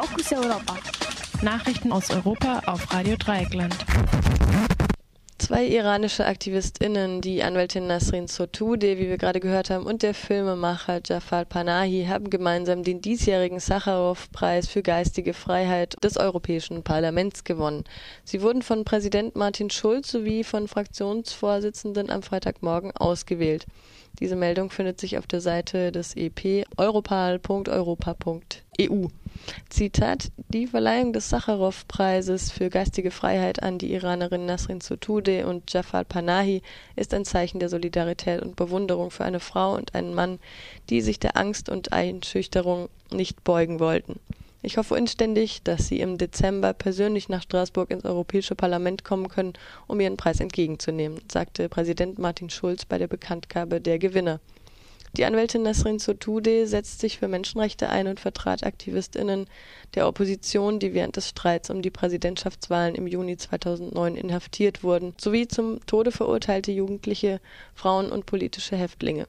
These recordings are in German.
Fokus Europa. Nachrichten aus Europa auf Radio Dreieckland. Zwei iranische AktivistInnen, die Anwältin Nasrin Sotoudeh, wie wir gerade gehört haben, und der Filmemacher Jafar Panahi haben gemeinsam den diesjährigen Sacharow-Preis für geistige Freiheit des Europäischen Parlaments gewonnen. Sie wurden von Präsident Martin Schulz sowie von Fraktionsvorsitzenden am Freitagmorgen ausgewählt. Diese Meldung findet sich auf der Seite des EP europal.europa.eu. Zitat: Die Verleihung des Sacharow-Preises für geistige Freiheit an die Iranerin Nasrin Sotoudeh und Jafar Panahi ist ein Zeichen der Solidarität und Bewunderung für eine Frau und einen Mann, die sich der Angst und Einschüchterung nicht beugen wollten. Ich hoffe inständig, dass Sie im Dezember persönlich nach Straßburg ins Europäische Parlament kommen können, um Ihren Preis entgegenzunehmen, sagte Präsident Martin Schulz bei der Bekanntgabe der Gewinner. Die Anwältin Nasrin Sotoudeh setzt sich für Menschenrechte ein und vertrat AktivistInnen der Opposition, die während des Streits um die Präsidentschaftswahlen im Juni 2009 inhaftiert wurden, sowie zum Tode verurteilte Jugendliche, Frauen und politische Häftlinge.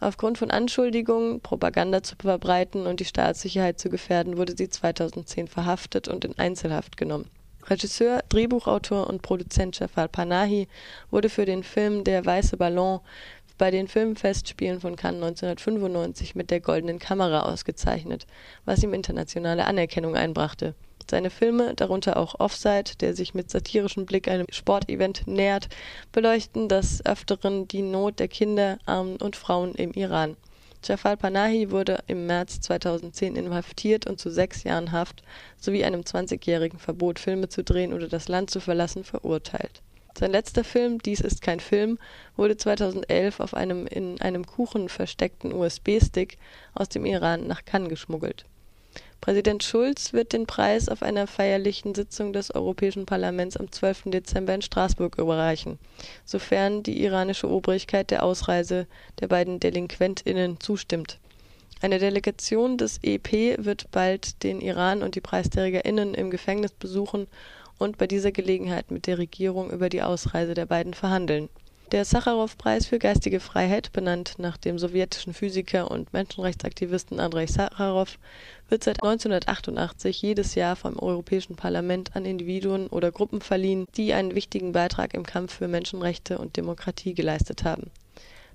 Aufgrund von Anschuldigungen, Propaganda zu verbreiten und die Staatssicherheit zu gefährden, wurde sie 2010 verhaftet und in Einzelhaft genommen. Regisseur, Drehbuchautor und Produzent Jafar Panahi wurde für den Film Der weiße Ballon bei den Filmfestspielen von Cannes 1995 mit der Goldenen Kamera ausgezeichnet, was ihm internationale Anerkennung einbrachte. Seine Filme, darunter auch Offside, der sich mit satirischem Blick einem Sportevent nähert, beleuchten des Öfteren die Not der Kinder, Armen und Frauen im Iran. Jafar Panahi wurde im März 2010 inhaftiert und zu sechs Jahren Haft sowie einem 20-jährigen Verbot, Filme zu drehen oder das Land zu verlassen, verurteilt sein letzter Film Dies ist kein Film wurde 2011 auf einem in einem Kuchen versteckten USB-Stick aus dem Iran nach Cannes geschmuggelt. Präsident Schulz wird den Preis auf einer feierlichen Sitzung des Europäischen Parlaments am 12. Dezember in Straßburg überreichen, sofern die iranische Obrigkeit der Ausreise der beiden DelinquentInnen zustimmt. Eine Delegation des EP wird bald den Iran und die PreisträgerInnen im Gefängnis besuchen und bei dieser Gelegenheit mit der Regierung über die Ausreise der beiden verhandeln. Der Sacharow-Preis für geistige Freiheit, benannt nach dem sowjetischen Physiker und Menschenrechtsaktivisten Andrei Sacharow, wird seit 1988 jedes Jahr vom Europäischen Parlament an Individuen oder Gruppen verliehen, die einen wichtigen Beitrag im Kampf für Menschenrechte und Demokratie geleistet haben.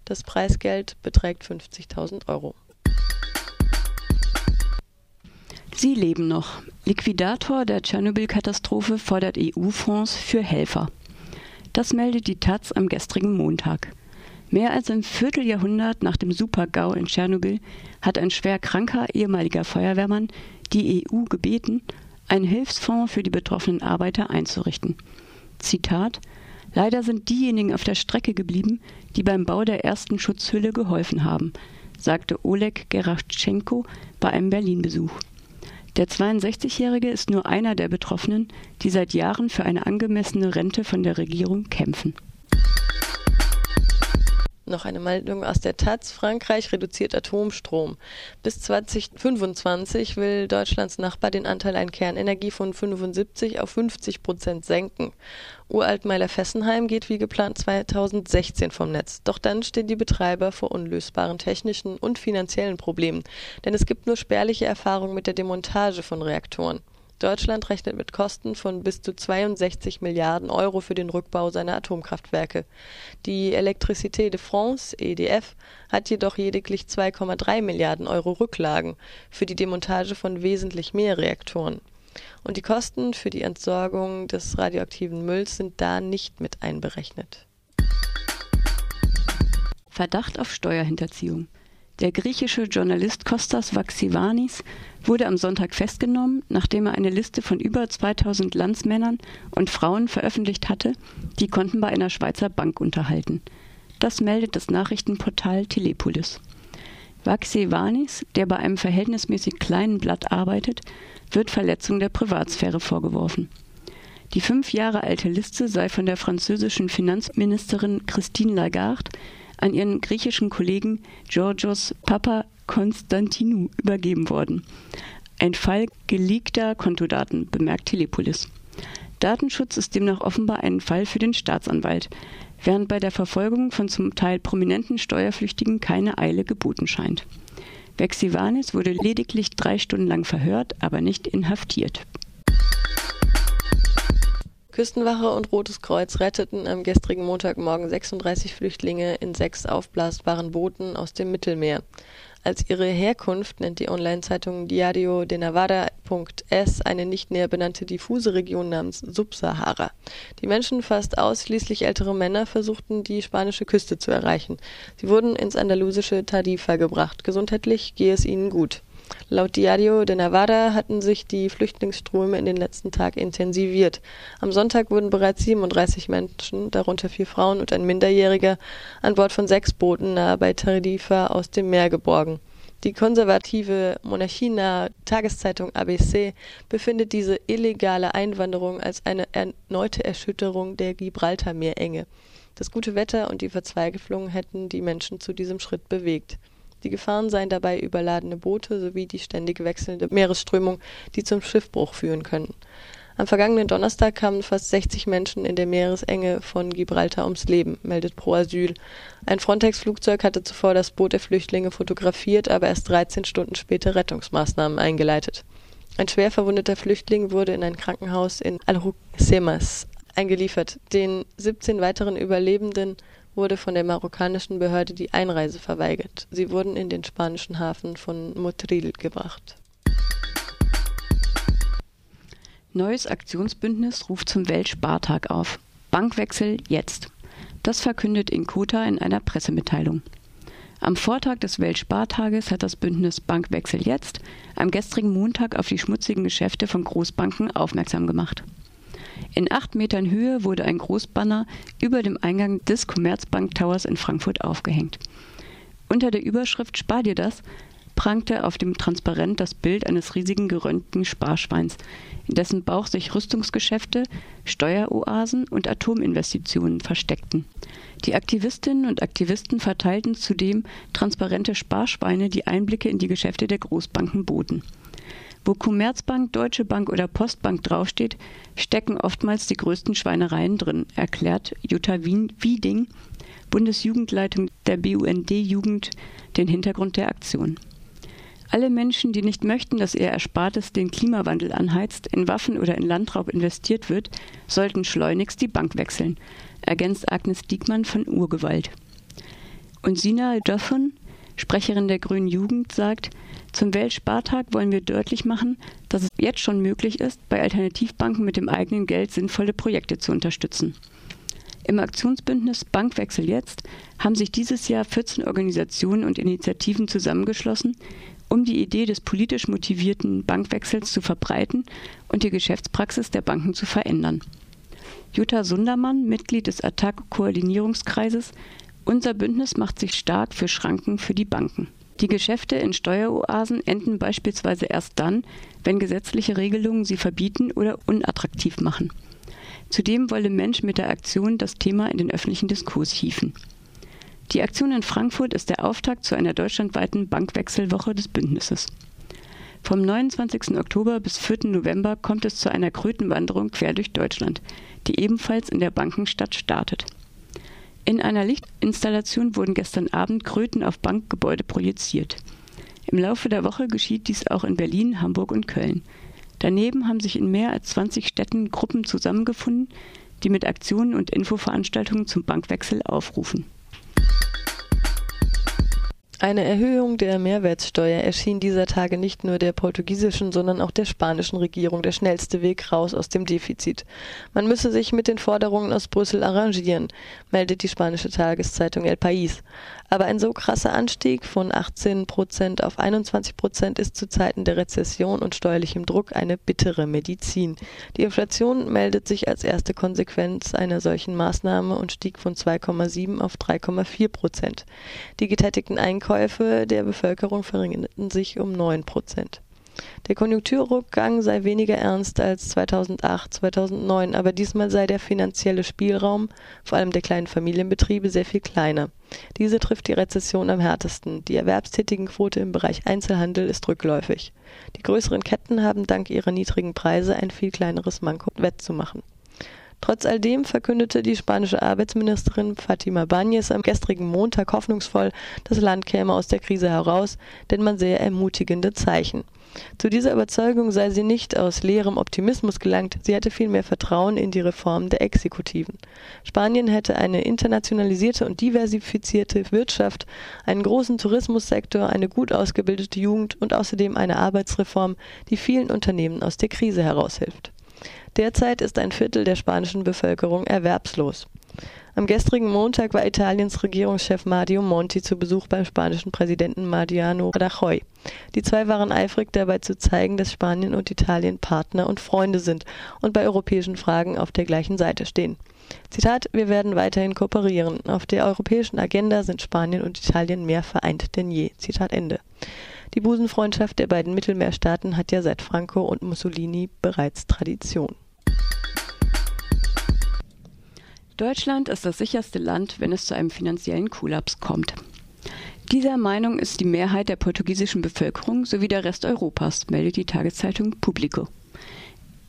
Das Preisgeld beträgt 50.000 Euro. Sie leben noch. Liquidator der Tschernobyl-Katastrophe fordert EU-Fonds für Helfer. Das meldet die Taz am gestrigen Montag. Mehr als ein Vierteljahrhundert nach dem Super-GAU in Tschernobyl hat ein schwer kranker ehemaliger Feuerwehrmann die EU gebeten, einen Hilfsfonds für die betroffenen Arbeiter einzurichten. Zitat Leider sind diejenigen auf der Strecke geblieben, die beim Bau der ersten Schutzhülle geholfen haben, sagte Oleg Gerachtschenko bei einem Berlin-Besuch. Der 62-Jährige ist nur einer der Betroffenen, die seit Jahren für eine angemessene Rente von der Regierung kämpfen. Noch eine Meldung aus der Taz. Frankreich reduziert Atomstrom. Bis 2025 will Deutschlands Nachbar den Anteil an Kernenergie von 75 auf 50 Prozent senken. Uraltmeiler Fessenheim geht wie geplant 2016 vom Netz. Doch dann stehen die Betreiber vor unlösbaren technischen und finanziellen Problemen. Denn es gibt nur spärliche Erfahrungen mit der Demontage von Reaktoren. Deutschland rechnet mit Kosten von bis zu 62 Milliarden Euro für den Rückbau seiner Atomkraftwerke. Die Électricité de France (EDF) hat jedoch lediglich 2,3 Milliarden Euro Rücklagen für die Demontage von wesentlich mehr Reaktoren. Und die Kosten für die Entsorgung des radioaktiven Mülls sind da nicht mit einberechnet. Verdacht auf Steuerhinterziehung der griechische Journalist Kostas Vaxivanis wurde am Sonntag festgenommen, nachdem er eine Liste von über 2000 Landsmännern und Frauen veröffentlicht hatte, die Konten bei einer Schweizer Bank unterhalten. Das meldet das Nachrichtenportal Telepolis. Vaxivanis, der bei einem verhältnismäßig kleinen Blatt arbeitet, wird Verletzung der Privatsphäre vorgeworfen. Die fünf Jahre alte Liste sei von der französischen Finanzministerin Christine Lagarde an ihren griechischen Kollegen Georgios Papakonstantinou übergeben worden. Ein Fall geleakter Kontodaten, bemerkt Telepolis. Datenschutz ist demnach offenbar ein Fall für den Staatsanwalt, während bei der Verfolgung von zum Teil prominenten Steuerflüchtigen keine Eile geboten scheint. Vexivanis wurde lediglich drei Stunden lang verhört, aber nicht inhaftiert. Küstenwache und Rotes Kreuz retteten am gestrigen Montagmorgen 36 Flüchtlinge in sechs aufblasbaren Booten aus dem Mittelmeer. Als ihre Herkunft nennt die Online-Zeitung Diario de Navarra.es eine nicht näher benannte diffuse Region namens Subsahara. Die Menschen, fast ausschließlich ältere Männer, versuchten die spanische Küste zu erreichen. Sie wurden ins andalusische Tarifa gebracht. Gesundheitlich gehe es ihnen gut. Laut Diario de Navarra hatten sich die Flüchtlingsströme in den letzten Tagen intensiviert. Am Sonntag wurden bereits 37 Menschen, darunter vier Frauen und ein Minderjähriger, an Bord von sechs Booten nahe bei Tarifa aus dem Meer geborgen. Die konservative monarchienahe Tageszeitung ABC befindet diese illegale Einwanderung als eine erneute Erschütterung der Gibraltar-Meerenge. Das gute Wetter und die Verzweiflung hätten die Menschen zu diesem Schritt bewegt. Die Gefahren seien dabei überladene Boote sowie die ständig wechselnde Meeresströmung, die zum Schiffbruch führen könnten. Am vergangenen Donnerstag kamen fast 60 Menschen in der Meeresenge von Gibraltar ums Leben, meldet Pro Asyl. Ein Frontex-Flugzeug hatte zuvor das Boot der Flüchtlinge fotografiert, aber erst 13 Stunden später Rettungsmaßnahmen eingeleitet. Ein schwer verwundeter Flüchtling wurde in ein Krankenhaus in Alhucemas eingeliefert. Den 17 weiteren Überlebenden wurde von der marokkanischen Behörde die Einreise verweigert. Sie wurden in den spanischen Hafen von Motril gebracht. Neues Aktionsbündnis ruft zum Weltspartag auf. Bankwechsel jetzt. Das verkündet Inkota in einer Pressemitteilung. Am Vortag des Weltspartages hat das Bündnis Bankwechsel jetzt am gestrigen Montag auf die schmutzigen Geschäfte von Großbanken aufmerksam gemacht. In acht Metern Höhe wurde ein Großbanner über dem Eingang des Commerzbank Towers in Frankfurt aufgehängt. Unter der Überschrift Spar dir das prangte auf dem Transparent das Bild eines riesigen geröntgten Sparschweins, in dessen Bauch sich Rüstungsgeschäfte, Steueroasen und Atominvestitionen versteckten. Die Aktivistinnen und Aktivisten verteilten zudem transparente Sparschweine, die Einblicke in die Geschäfte der Großbanken boten. Wo Commerzbank, Deutsche Bank oder Postbank draufsteht, stecken oftmals die größten Schweinereien drin, erklärt Jutta Wieding, Bundesjugendleitung der BUND-Jugend, den Hintergrund der Aktion. Alle Menschen, die nicht möchten, dass ihr Erspartes den Klimawandel anheizt, in Waffen oder in Landraub investiert wird, sollten schleunigst die Bank wechseln, ergänzt Agnes Diekmann von Urgewalt. Und Sina Joffon, Sprecherin der Grünen Jugend, sagt, zum Weltspartag wollen wir deutlich machen, dass es jetzt schon möglich ist, bei Alternativbanken mit dem eigenen Geld sinnvolle Projekte zu unterstützen. Im Aktionsbündnis Bankwechsel jetzt haben sich dieses Jahr 14 Organisationen und Initiativen zusammengeschlossen, um die Idee des politisch motivierten Bankwechsels zu verbreiten und die Geschäftspraxis der Banken zu verändern. Jutta Sundermann, Mitglied des Attac-Koordinierungskreises, unser Bündnis macht sich stark für Schranken für die Banken. Die Geschäfte in Steueroasen enden beispielsweise erst dann, wenn gesetzliche Regelungen sie verbieten oder unattraktiv machen. Zudem wolle Mensch mit der Aktion das Thema in den öffentlichen Diskurs hieven. Die Aktion in Frankfurt ist der Auftakt zu einer deutschlandweiten Bankwechselwoche des Bündnisses. Vom 29. Oktober bis 4. November kommt es zu einer Krötenwanderung quer durch Deutschland, die ebenfalls in der Bankenstadt startet. In einer Lichtinstallation wurden gestern Abend Kröten auf Bankgebäude projiziert. Im Laufe der Woche geschieht dies auch in Berlin, Hamburg und Köln. Daneben haben sich in mehr als 20 Städten Gruppen zusammengefunden, die mit Aktionen und Infoveranstaltungen zum Bankwechsel aufrufen. Eine Erhöhung der Mehrwertsteuer erschien dieser Tage nicht nur der portugiesischen, sondern auch der spanischen Regierung der schnellste Weg raus aus dem Defizit. Man müsse sich mit den Forderungen aus Brüssel arrangieren, meldet die spanische Tageszeitung El País. Aber ein so krasser Anstieg von 18 Prozent auf 21 Prozent ist zu Zeiten der Rezession und steuerlichem Druck eine bittere Medizin. Die Inflation meldet sich als erste Konsequenz einer solchen Maßnahme und stieg von 2,7 auf 3,4 Prozent. Die getätigten Einkäufe der Bevölkerung verringerten sich um 9 Prozent. Der Konjunkturrückgang sei weniger ernst als 2008, 2009, aber diesmal sei der finanzielle Spielraum, vor allem der kleinen Familienbetriebe, sehr viel kleiner. Diese trifft die Rezession am härtesten. Die Erwerbstätigenquote im Bereich Einzelhandel ist rückläufig. Die größeren Ketten haben dank ihrer niedrigen Preise ein viel kleineres Manko wettzumachen. Trotz all dem verkündete die spanische Arbeitsministerin Fatima Báñez am gestrigen Montag hoffnungsvoll, das Land käme aus der Krise heraus, denn man sehe ermutigende Zeichen. Zu dieser Überzeugung sei sie nicht aus leerem Optimismus gelangt, sie hätte vielmehr Vertrauen in die Reform der Exekutiven. Spanien hätte eine internationalisierte und diversifizierte Wirtschaft, einen großen Tourismussektor, eine gut ausgebildete Jugend und außerdem eine Arbeitsreform, die vielen Unternehmen aus der Krise heraushilft. Derzeit ist ein Viertel der spanischen Bevölkerung erwerbslos. Am gestrigen Montag war Italiens Regierungschef Mario Monti zu Besuch beim spanischen Präsidenten Mariano Rajoy. Die zwei waren eifrig dabei zu zeigen, dass Spanien und Italien Partner und Freunde sind und bei europäischen Fragen auf der gleichen Seite stehen. Zitat, wir werden weiterhin kooperieren. Auf der europäischen Agenda sind Spanien und Italien mehr vereint denn je. Zitat Ende. Die Busenfreundschaft der beiden Mittelmeerstaaten hat ja seit Franco und Mussolini bereits Tradition. Deutschland ist das sicherste Land, wenn es zu einem finanziellen Kollaps kommt. Dieser Meinung ist die Mehrheit der portugiesischen Bevölkerung sowie der Rest Europas, meldet die Tageszeitung Publico.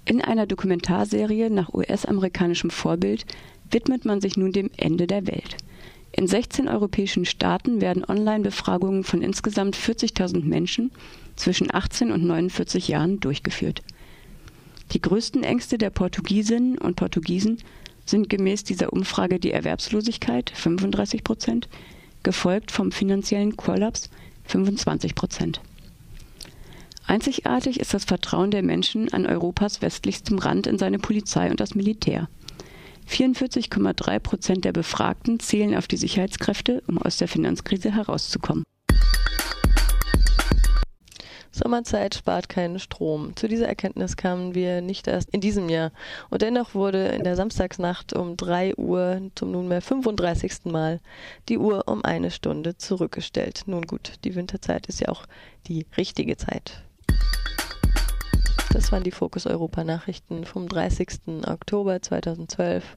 In einer Dokumentarserie nach US-amerikanischem Vorbild widmet man sich nun dem Ende der Welt. In 16 europäischen Staaten werden Online-Befragungen von insgesamt 40.000 Menschen zwischen 18 und 49 Jahren durchgeführt. Die größten Ängste der Portugiesinnen und Portugiesen sind gemäß dieser Umfrage die Erwerbslosigkeit 35 Prozent, gefolgt vom finanziellen Kollaps 25 Prozent. Einzigartig ist das Vertrauen der Menschen an Europas westlichstem Rand in seine Polizei und das Militär. 44,3 Prozent der Befragten zählen auf die Sicherheitskräfte, um aus der Finanzkrise herauszukommen. Sommerzeit spart keinen Strom. Zu dieser Erkenntnis kamen wir nicht erst in diesem Jahr. Und dennoch wurde in der Samstagsnacht um 3 Uhr zum nunmehr 35. Mal die Uhr um eine Stunde zurückgestellt. Nun gut, die Winterzeit ist ja auch die richtige Zeit. Das waren die Fokus Europa Nachrichten vom 30. Oktober 2012.